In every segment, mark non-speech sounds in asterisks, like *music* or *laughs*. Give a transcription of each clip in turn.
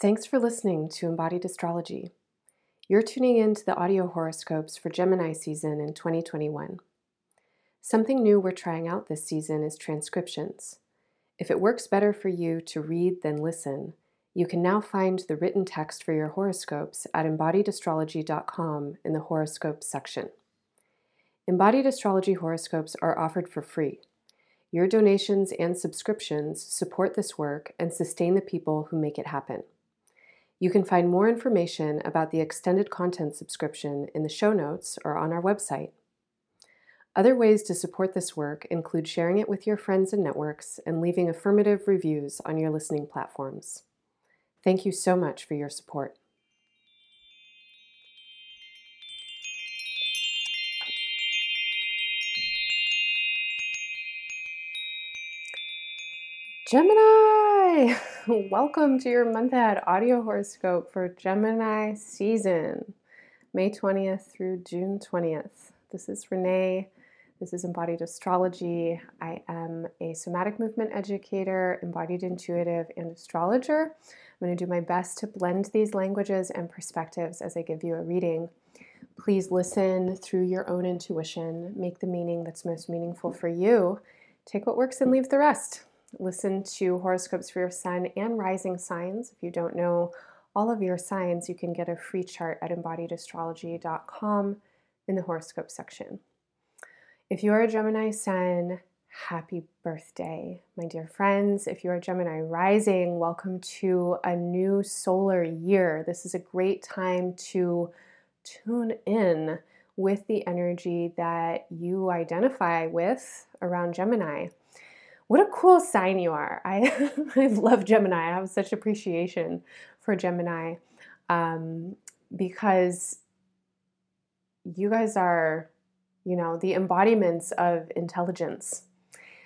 Thanks for listening to Embodied Astrology. You're tuning in to the audio horoscopes for Gemini season in 2021. Something new we're trying out this season is transcriptions. If it works better for you to read than listen, you can now find the written text for your horoscopes at embodiedastrology.com in the horoscopes section. Embodied astrology horoscopes are offered for free. Your donations and subscriptions support this work and sustain the people who make it happen. You can find more information about the extended content subscription in the show notes or on our website. Other ways to support this work include sharing it with your friends and networks and leaving affirmative reviews on your listening platforms. Thank you so much for your support. Gemini! *laughs* Welcome to your month ahead audio horoscope for Gemini season, May 20th through June 20th. This is Renee. This is Embodied Astrology. I am a somatic movement educator, embodied intuitive, and astrologer. I'm going to do my best to blend these languages and perspectives as I give you a reading. Please listen through your own intuition, make the meaning that's most meaningful for you. Take what works and leave the rest listen to horoscopes for your sun and rising signs. If you don't know all of your signs, you can get a free chart at embodiedastrology.com in the horoscope section. If you are a Gemini sun, happy birthday, my dear friends. If you are Gemini rising, welcome to a new solar year. This is a great time to tune in with the energy that you identify with around Gemini what a cool sign you are. I, *laughs* I love Gemini. I have such appreciation for Gemini um, because you guys are, you know, the embodiments of intelligence.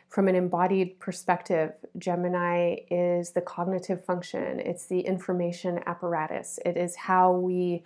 From an embodied perspective, Gemini is the cognitive function, it's the information apparatus, it is how we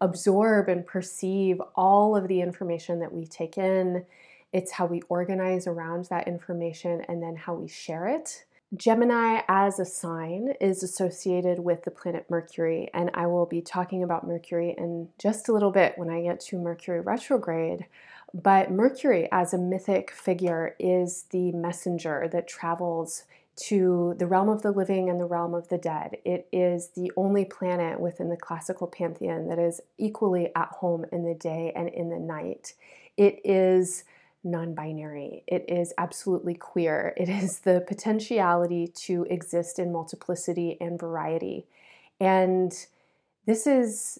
absorb and perceive all of the information that we take in it's how we organize around that information and then how we share it. Gemini as a sign is associated with the planet Mercury, and I will be talking about Mercury in just a little bit when I get to Mercury retrograde. But Mercury as a mythic figure is the messenger that travels to the realm of the living and the realm of the dead. It is the only planet within the classical pantheon that is equally at home in the day and in the night. It is non binary. It is absolutely queer. It is the potentiality to exist in multiplicity and variety. And this is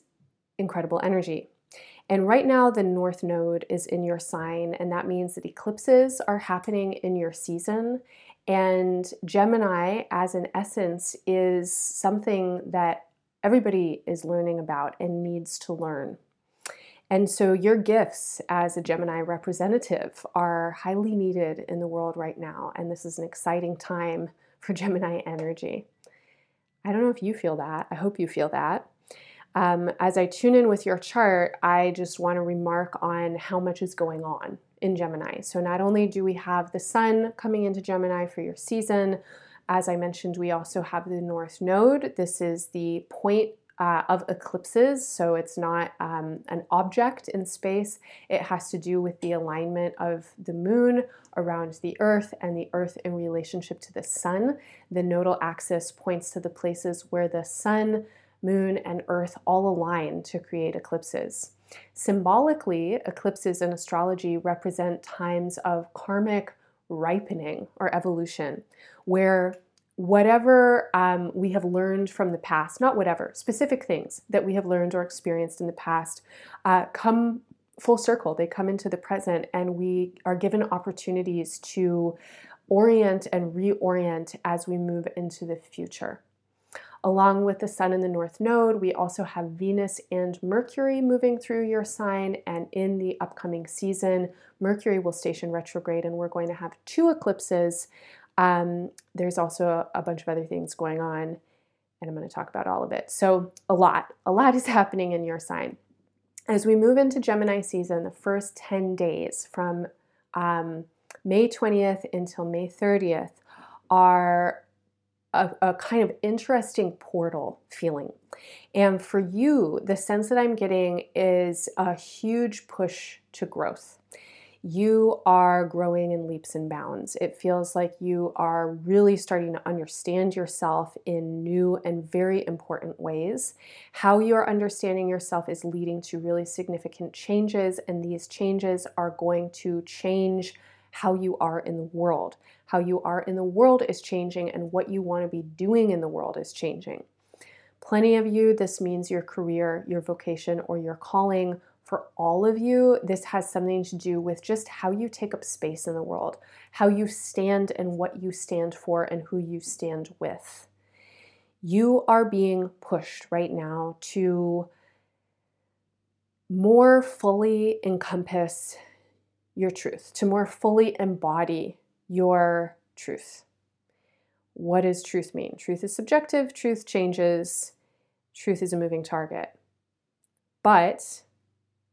incredible energy. And right now, the North Node is in your sign, and that means that eclipses are happening in your season. And Gemini, as an essence, is something that everybody is learning about and needs to learn. And so your gifts as a Gemini representative are highly needed in the world right now. And this is an exciting time *laughs* for Gemini energy. I don't know if you feel that. I hope you feel that. Um, as I tune in with your chart, I just want to remark on how much is going on in Gemini. So, not only do we have the sun coming into Gemini for your season, as I mentioned, we also have the North Node. This is the point uh, of eclipses, so it's not um, an object in space. It has to do with the alignment of the moon around the earth and the earth in relationship to the sun. The nodal axis points to the places where the sun, moon, and earth all align to create eclipses. Symbolically, eclipses in astrology represent times of karmic ripening or evolution, where whatever um, we have learned from the past, not whatever, specific things that we have learned or experienced in the past, uh, come full circle. They come into the present, and we are given opportunities to orient and reorient as we move into the future. Along with the Sun in the North Node, we also have Venus and Mercury moving through your sign. And in the upcoming season, Mercury will station retrograde, and we're going to have two eclipses um, there's also a, bunch of other things going on, and I'm going to talk about all of it. So, a lot, a lot is *laughs* happening in your sign. As we move into Gemini season, the first 10 days from um, May 20th until May 30th are a, a kind of interesting portal feeling. And for you, the sense that I'm getting is a huge push to growth you are growing in leaps and bounds. It feels like you are really starting to understand yourself in new and very important ways. How you are understanding yourself is leading to really significant changes, and these changes are going to change how you are in the world. How you are in the world is changing, and what you want to be doing in the world is changing. Plenty of you, this means your career, your vocation, or your calling for all of you, this has something to do with just how you take up space in the world, how you stand and what you stand for, and who you stand with. You are being pushed right now to more fully encompass your truth, to more fully embody your truth. What does truth mean? Truth is subjective, truth changes, truth is a moving target. But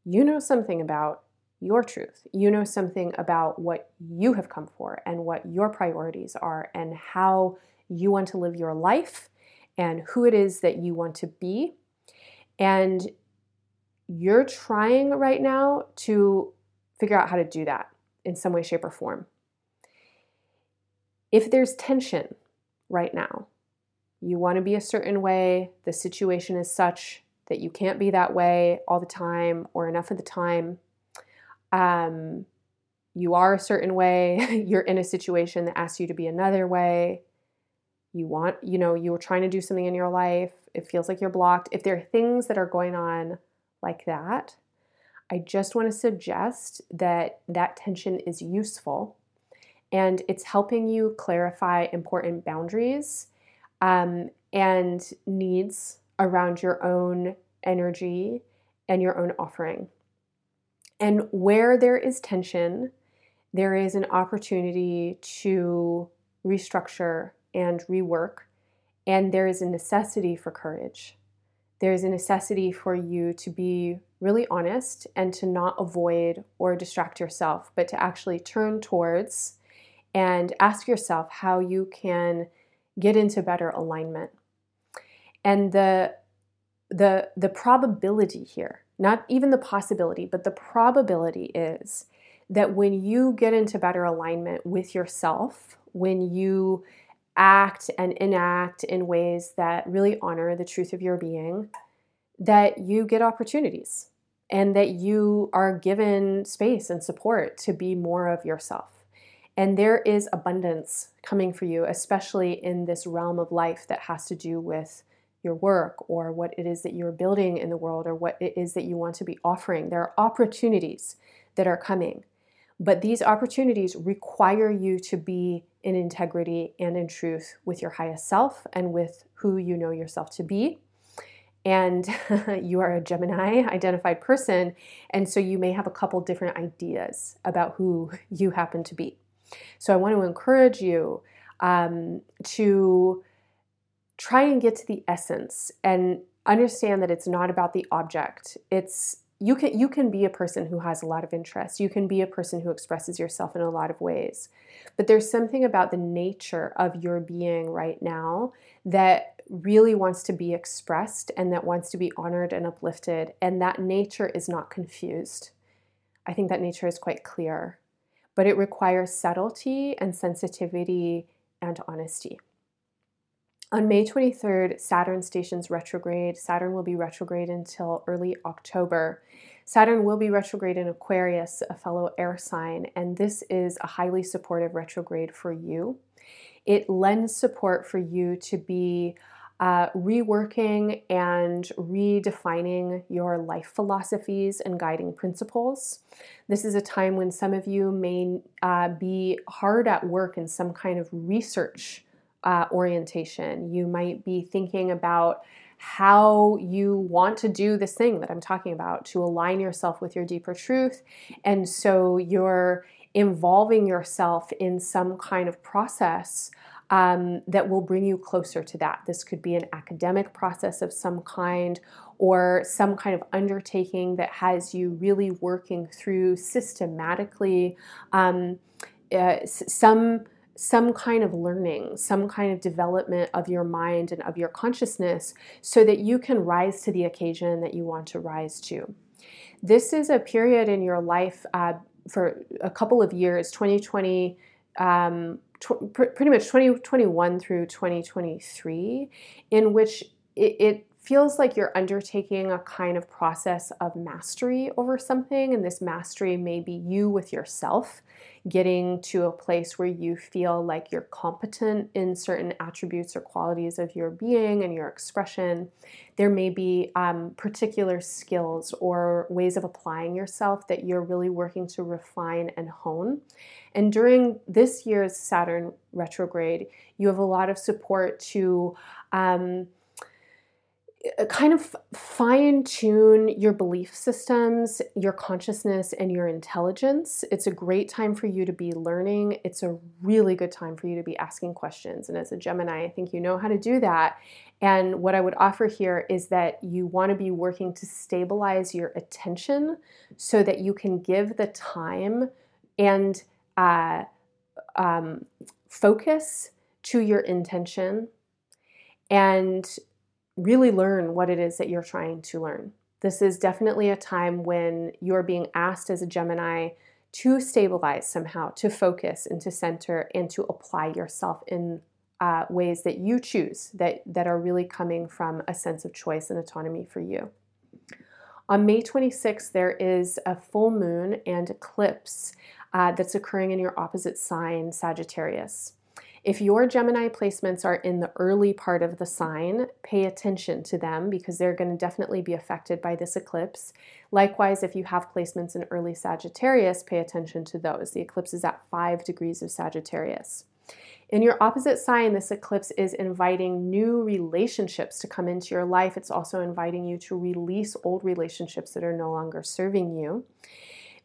you know something about your truth. You know something about what you have come for and what your priorities are and how you want to live your life and who it is that you want to be. And you're trying right now to figure out how to do that in some way, shape, or form. If there's tension right now, you want to be a certain way, the situation is such that you can't be that way all the time or enough of the time. Um, you are a certain way, *laughs* you're in a situation that asks you to be another way. You want, you know, you were trying to do something in your life, it feels like you're blocked. If there are things that are going on like that, I just want to suggest that that tension is useful and it's helping you clarify important boundaries um, and needs around your own energy and your own offering. And where there is tension, there is an opportunity to restructure and rework, and there is a necessity for courage. There is a necessity for you to be really honest and to not avoid or distract yourself, but to actually turn towards and ask yourself how you can get into better alignment. And the the the probability here, not even the possibility, but the probability is that when you get into better alignment with yourself, when you act and enact in ways that really honor the truth of your being, that you get opportunities and that you are given space and support to be more of yourself. And there is abundance coming for you, especially in this realm of life that has to do with your work or what it is that you're building in the world or what it is that you want to be offering. There are opportunities that are coming. But these opportunities require you to be in integrity and in truth with your highest self and with who you know yourself to be. And *laughs* you are a Gemini identified person, and so you may have a couple different ideas about who you happen to be. So I want to encourage you um, to try and get to the essence and understand that it's not about the object. It's you can you can be a person who has a lot of interest. You can be a person who expresses yourself in a lot of ways. But there's something about the nature of your being right now that really wants to be expressed and that wants to be honored and uplifted and that nature is not confused. I think that nature is quite clear. But it requires subtlety and sensitivity and honesty. On May 23rd, Saturn stations retrograde. Saturn will be retrograde until early October. Saturn will be retrograde in Aquarius, a fellow air sign, and this is a highly supportive retrograde for you. It lends support for you to be uh, reworking and redefining your life philosophies and guiding principles. This is a time when some of you may uh, be hard at work in some kind of research uh, orientation. You might be thinking about how you want to do this thing that I'm talking about to align yourself with your deeper truth. And so you're involving yourself in some kind of process um, that will bring you closer to that. This could be an academic process of some kind or some kind of undertaking that has you really working through systematically um, uh, some some kind of learning, some kind of development of your mind and of your consciousness so that you can rise to the occasion that you want to rise to. This is a period in your life uh, for a couple of years, 2020. Um, pretty much 2021 through 2023, in which it, it feels like you're undertaking a kind of process of mastery over something, and this mastery may be you with yourself getting to a place where you feel like you're competent in certain attributes or qualities of your being and your expression. There may be um, particular skills or ways of applying yourself that you're really working to refine and hone. And during this year's Saturn retrograde, you have a lot of support to. Um, kind of fine tune your belief systems, your consciousness, and your intelligence. It's a great time for you to be learning. It's a really good time for you to be asking questions. And as a Gemini, I think you know how to do that. And what I would offer here is that you want to be working to stabilize your attention so that you can give the time and uh, um, focus to your intention and really learn what it is that you're trying to learn. This is definitely a time when you're being asked as a Gemini to stabilize somehow, to focus and to center and to apply yourself in uh, ways that you choose that, that are really coming from a sense of choice and autonomy for you. On May 26th, there is a full moon and eclipse uh, that's occurring in your opposite sign, Sagittarius. If your Gemini placements are in the early part of the sign, pay attention to them because they're going to definitely be affected by this eclipse. Likewise, if you have placements in early Sagittarius, pay attention to those. The eclipse is at 5 degrees of Sagittarius. In your opposite sign, this eclipse is inviting new relationships to come into your life. It's also inviting you to release old relationships that are no longer serving you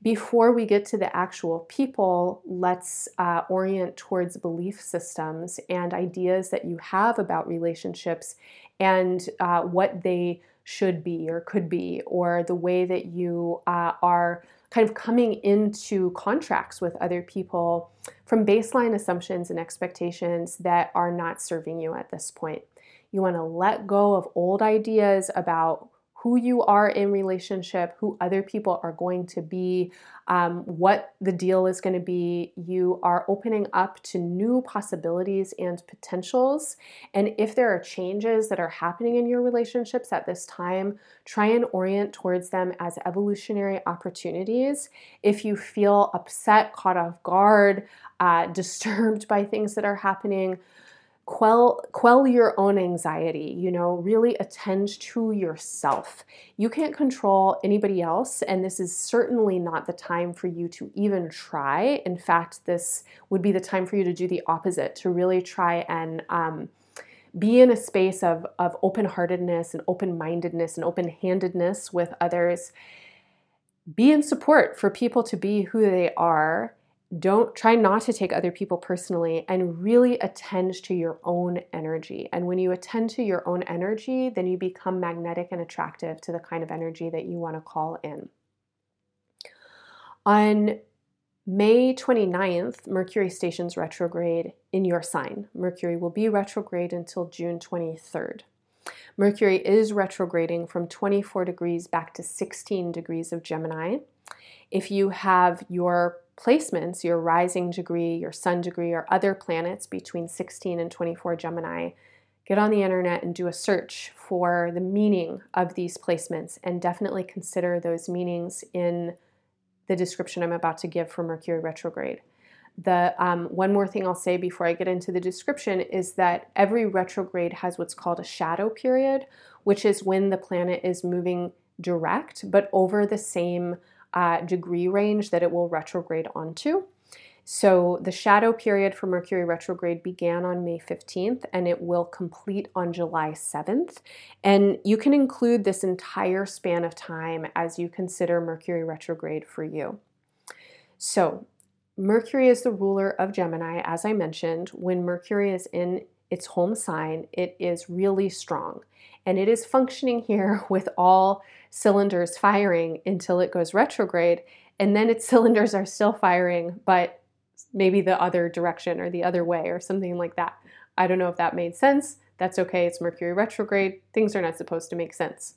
before we get to the actual people, let's uh, orient towards belief systems and ideas that you have about relationships and uh, what they should be or could be, or the way that you uh, are kind of coming into contracts with other people from baseline assumptions and expectations that are not serving you at this point. You want to let go of old ideas about who you are in relationship, who other people are going to be, um, what the deal is going to be. You are opening up to new possibilities and potentials. And if there are changes that are happening in your relationships at this time, try and orient towards them as evolutionary opportunities. If you feel upset, caught off guard, uh, *laughs* disturbed by things that are happening, quell quell your own anxiety you know really attend to yourself. You can't control anybody else and this is certainly not the time for you to even try. In fact this would be the time for you to do the opposite to really try and um, be in a space of, of open-heartedness and open-mindedness and open-handedness with others. Be in support for people to be who they are don't try not to take other people personally and really attend to your own energy. And when you attend to your own energy, then you become magnetic and attractive to the kind of energy that you want to call in. On May 29th, Mercury stations retrograde in your sign. Mercury will be retrograde until June 23rd. Mercury is retrograding from 24 degrees back to 16 degrees of Gemini. If you have your placements, your rising degree, your sun degree, or other planets between 16 and 24 Gemini, get on the internet and do a search for the meaning of these placements and definitely consider those meanings in the description I'm about to give for Mercury retrograde. The um, one more thing I'll say before I get into the description is that every retrograde has what's called a shadow period, which is when the planet is moving direct but over the same uh, degree range that it will retrograde onto. So the shadow period for Mercury retrograde began on May 15th and it will complete on July 7th. And you can include this entire span of time as you consider Mercury retrograde for you. So, Mercury is the ruler of Gemini, as I mentioned. When Mercury is in its home sign, it is really strong and it is functioning *laughs* here with all cylinders firing until it goes retrograde, and then its *laughs* cylinders are still firing, but maybe the other direction or the other way or something like that. I don't know if that made sense. That's okay. It's Mercury retrograde. Things are not supposed to make sense.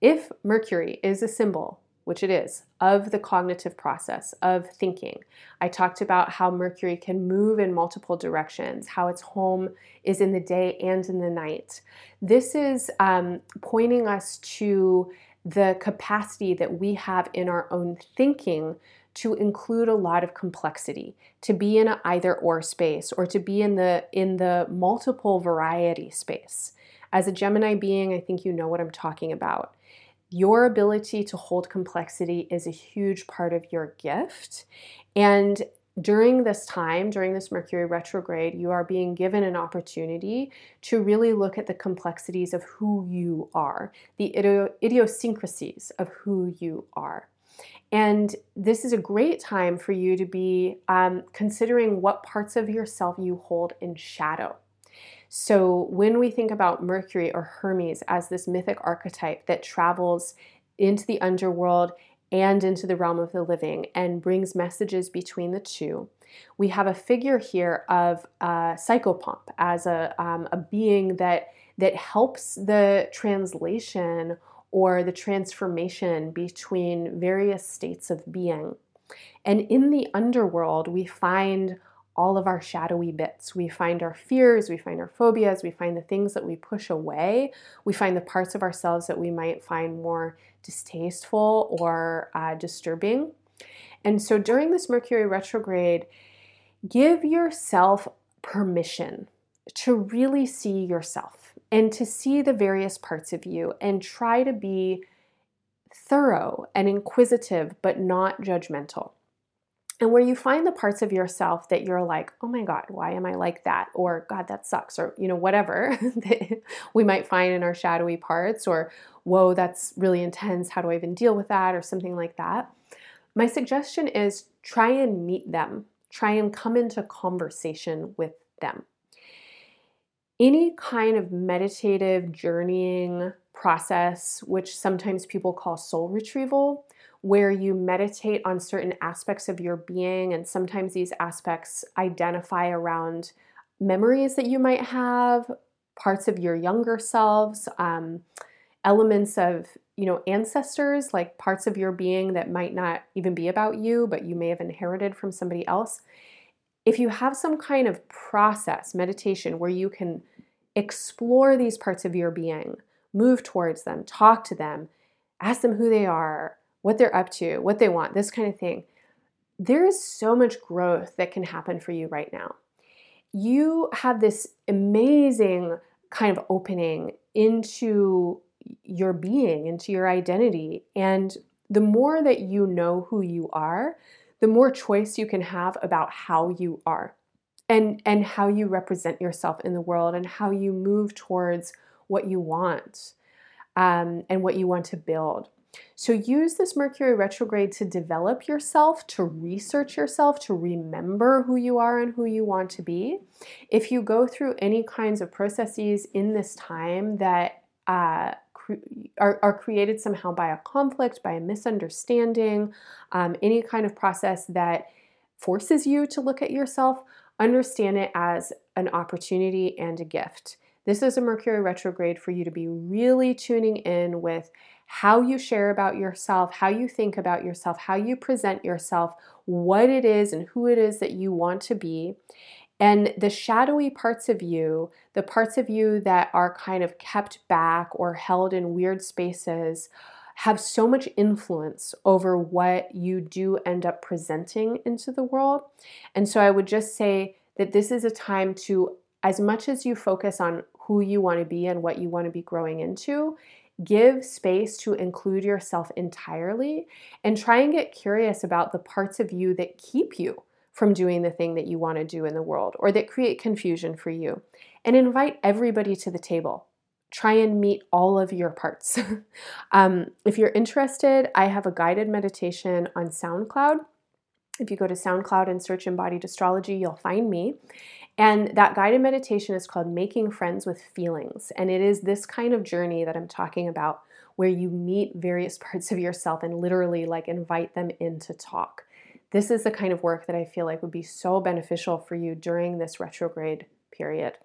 If Mercury is a symbol which it is, of the cognitive process of thinking. I talked about how Mercury can move in multiple directions, how its home is in the day and in the night. This is um, pointing us to the capacity that we have in our own thinking to include a lot of complexity to be in an either or space or to be in the in the multiple variety space as a gemini being i think you know what i'm talking about your ability to hold complexity is a huge part of your gift. And during this time, during this Mercury retrograde, you are being given an opportunity to really look at the complexities of who you are, the idiosyncrasies of who you are. And this is a great time for you to be um, considering what parts of yourself you hold in shadow. So, when we think about Mercury or Hermes as this mythic archetype that travels into the underworld and into the realm of the living and brings messages between the two, we have a figure here of a psychopomp as a, um, a being that, that helps the translation or the transformation between various states of being. And in the underworld, we find all of our shadowy bits. We find our fears, we find our phobias, we find the things that we push away, we find the parts of ourselves that we might find more distasteful or uh, disturbing. And so during this Mercury retrograde, give yourself permission to really see yourself and to see the various parts of you and try to be thorough and inquisitive, but not judgmental and where you find the parts of yourself that you're like, oh my God, why am I like that? Or God, that sucks, or you know, whatever *laughs* that we might find in our shadowy parts, or whoa, that's really intense. How do I even deal with that? Or something like that. My suggestion is try and meet them, try and come into conversation with them. Any kind of meditative journeying process, which sometimes people call soul retrieval, where you meditate on certain aspects of your being, and sometimes these aspects identify around memories that you might have, parts of your younger selves, um, elements of you know ancestors, like parts of your being that might not even be about you, but you may have inherited from somebody else. If you have some kind of process, meditation, where you can explore these parts of your being, move towards them, talk to them, ask them who they are, what they're up to, what they want, this kind of thing. There is so much growth that can happen for you right now. You have this amazing kind of opening into your being, into your identity. And the more that you know who you are, the more choice you can have about how you are and, and how you represent yourself in the world and how you move towards what you want um, and what you want to build. So use this Mercury retrograde to develop yourself, to research yourself, to remember who you are and who you want to be. If you go through any kinds of processes in this time that uh, are, are, created somehow by a conflict, by a misunderstanding, um, any kind of process that forces you to look at yourself, understand it as an opportunity and a gift. This is a Mercury retrograde for you to be really tuning in with how you share about yourself, how you think about yourself, how you present yourself, what it is and who it is that you want to be. And the shadowy parts of you, the parts of you that are kind of kept back or held in weird spaces, have so much influence over what you do end up presenting into the world. And so I would just say that this is a time to, as much as you focus on who you want to be and what you want to be growing into, Give space to include yourself entirely and try and get curious about the parts of you that keep you from doing the thing that you want to do in the world or that create confusion for you. And invite everybody to the table. Try and meet all of your parts. *laughs* um, if you're interested, I have a guided meditation on SoundCloud. If you go to SoundCloud and search embodied astrology, you'll find me. And that guided meditation is called Making Friends with Feelings. And it is this kind of journey that I'm talking about where you meet various *laughs* parts of yourself and literally like invite them in to talk. this is the kind of work that I feel like would be so beneficial for you during this retrograde period.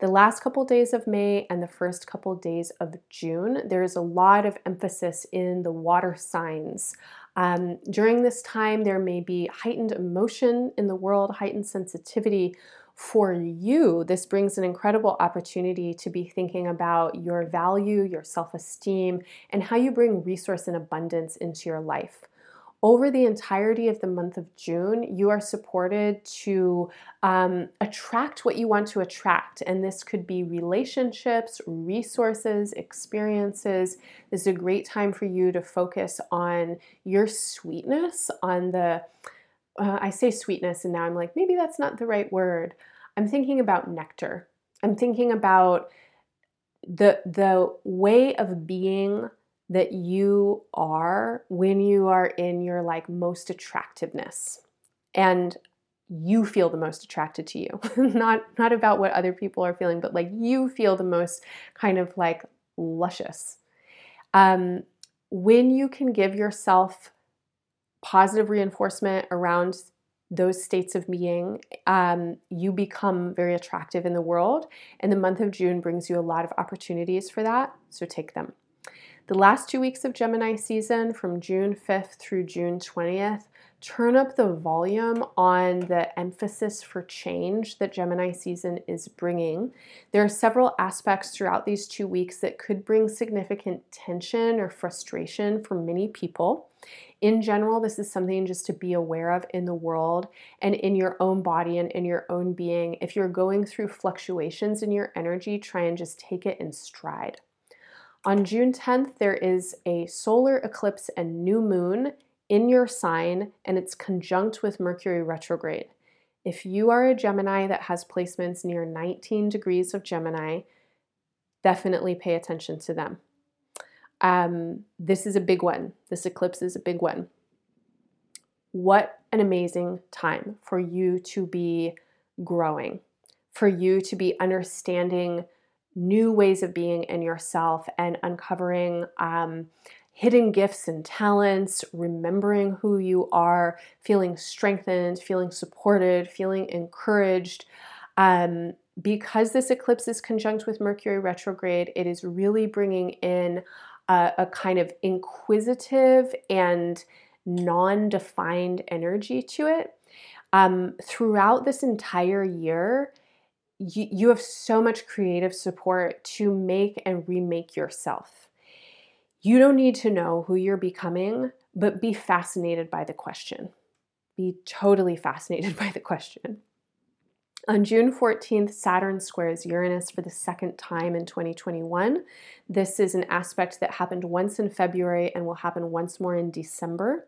The last couple days of May and the first couple days of June, there's a lot of emphasis in the water signs. Um, during this time, there may be heightened emotion in the world, heightened sensitivity. For you, this brings an incredible opportunity to be thinking about your value, your self esteem, and how you bring resource and abundance into your life over the entirety of the month of June, you are supported to um, attract what you want to attract. And this could be relationships, resources, experiences. This is a great time for you to focus on your sweetness, on the, uh, I say sweetness, and now I'm like, maybe that's not the right word. I'm thinking about nectar. I'm thinking about the the way of being that you are when you are in your like most attractiveness and you feel the most attracted to you *laughs* not not about what other people are feeling but like you feel the most kind of like luscious um, when you can give yourself positive reinforcement around those states of being, um, you become very attractive in the world. And the month of June brings you a lot of opportunities for that. So take them. The last two weeks of Gemini season, from June 5th through June 20th, turn up the volume on the emphasis for change that Gemini season is bringing. There are several aspects throughout these two weeks that could bring significant tension or frustration for many people. In general, this is something just to be aware of in the world and in your own body and in your own being. If you're going through fluctuations in your energy, try and just take it in stride. On June 10th, there is a solar eclipse and new moon in your sign, and it's conjunct with Mercury retrograde. If you are a Gemini that has placements near 19 degrees of Gemini, definitely pay attention to them. Um, this is a big one. This eclipse is a big one. What an amazing time for you to be growing, for you to be understanding new ways of being in yourself and uncovering um, hidden gifts and talents, remembering who you are, feeling strengthened, feeling supported, feeling encouraged. Um, because this eclipse is conjunct with Mercury retrograde, it is really bringing in a, a kind of inquisitive and non defined energy to it. Um, throughout this entire year, you, you have so much creative support to make and remake yourself. You don't need to know who you're becoming, but be fascinated by the question. Be totally fascinated *laughs* by the question. On June 14th, Saturn squares Uranus for the second time in 2021. This is an aspect that happened once in February and will happen once more in December.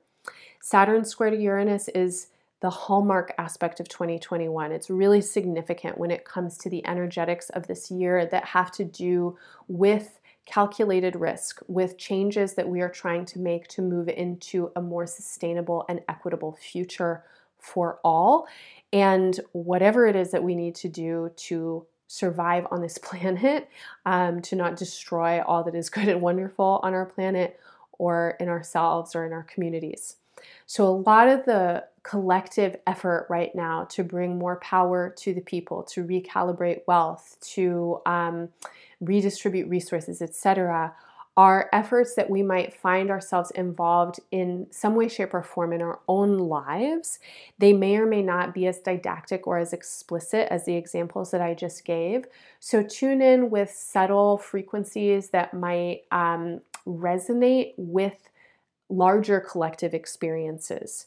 Saturn squared Uranus is the hallmark aspect of 2021. It's really significant when it comes to the energetics of this year that have to do with calculated risk, with changes that we are trying to make to move into a more sustainable and equitable future for all. And whatever it is that we need to do to survive on this *laughs* planet, um, to not destroy all that is good and wonderful on our planet or in ourselves or in our communities. So, a lot of the collective effort right now to bring more power to the people, to recalibrate wealth, to um, redistribute resources, etc., are efforts that we might find ourselves involved in some way, shape, or form in our own lives. They may or may not be as didactic or as explicit as the examples that I just gave. So tune in with subtle frequencies that might um, resonate with larger collective experiences.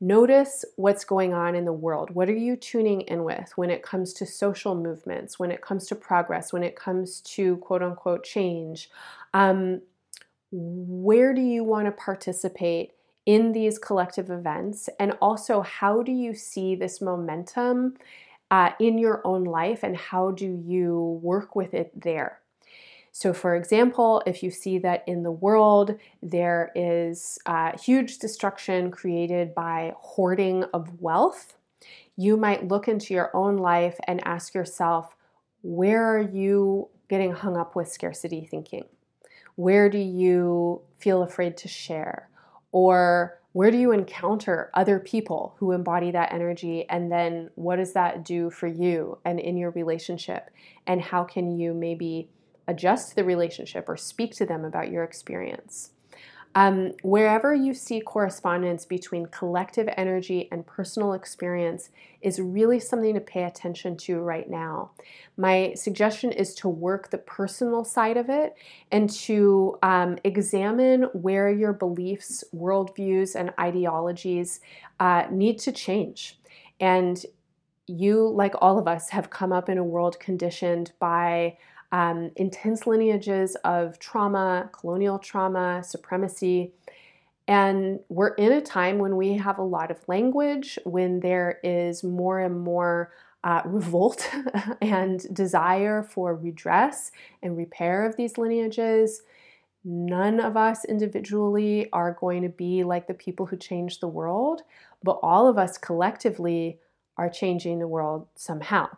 Notice what's going on in the world. What are you tuning in with when it comes to social movements, when it comes to progress, when it comes to quote unquote change? Um, where do you want to participate in these collective events? And also, how do you see this momentum uh, in your own life and how do you work with it there? So, for example, if you see that in the world there is uh, huge destruction created by hoarding of wealth, you might look into your own life and ask yourself, where are you getting hung up with scarcity thinking? Where do you feel afraid to share? Or where do you encounter other people who embody that energy? And then what does that do for you and in your relationship? And how can you maybe adjust the relationship or speak to them about your experience? Um, wherever you see correspondence between collective energy and personal experience is really something to pay attention to right now. My suggestion is to work the personal side of it and to um, examine where your beliefs, worldviews, and ideologies uh, need to change. And you, like all of us, have come up in a world conditioned by um, intense lineages of trauma, colonial trauma, supremacy. And we're in a time when we have a lot of language, when there is more and more uh, *laughs* revolt and desire for redress and repair of these lineages. None of us individually are going to be like the people who changed the world, but all of us collectively are changing the world somehow.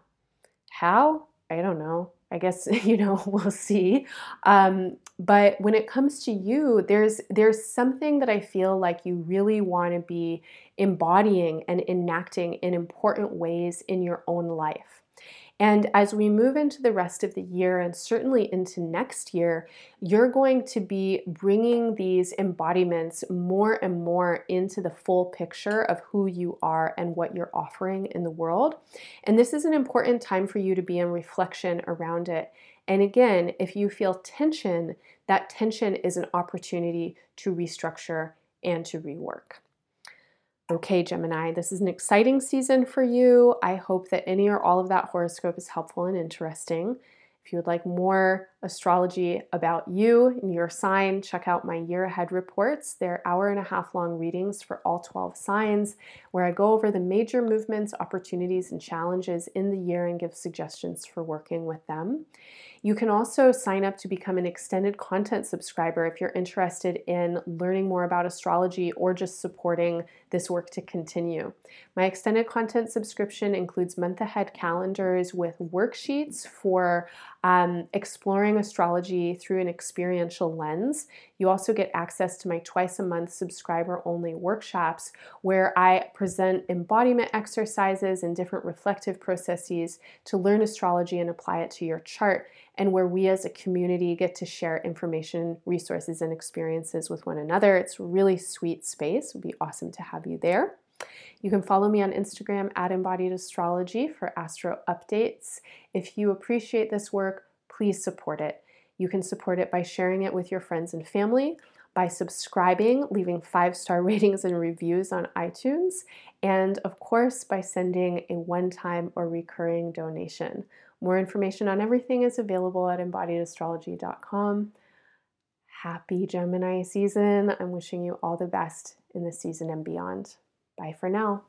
How? I don't know. I guess *laughs* you know we'll see. Um, but when it comes to you, there's there's something that I feel like you really want to be embodying and enacting in important ways in your own life. And as we move into the rest of the year and certainly into next year, you're going to be bringing these embodiments more and more into the full picture of who you are and what you're offering in the world. And this is an important time for you to be in reflection around it. And again, if you feel tension, that tension is an opportunity to restructure and to rework. Okay, Gemini, this is an exciting season for you. I hope that any or all of that horoscope is helpful and interesting. If you would like more astrology about you and your sign, check out my year ahead reports. They're hour and a half long readings for all 12 signs, where I go over the major movements, opportunities, and challenges in the year and give suggestions for working with them. You can also sign up to become an extended content subscriber if you're interested in learning more about astrology or just supporting this work to continue. My extended content subscription includes month ahead calendars with worksheets for um, exploring astrology through an experiential lens. You also get access to my twice a month subscriber only workshops where I present embodiment exercises and different reflective processes to learn astrology and apply it to your chart, and where we as a community get to share information, resources, and experiences with one another. It's a really sweet space. It would be awesome to have you there. You can follow me on Instagram at Embodied Astrology for astro updates. If you appreciate this work, please support it. You can support it by sharing it with your friends and family, by subscribing, leaving five star *laughs* ratings and reviews on iTunes, and of course, by sending a one time or recurring donation. More information on everything is available at embodiedastrology.com. Happy Gemini season. I'm wishing you all the best in this season and beyond. Bye for now.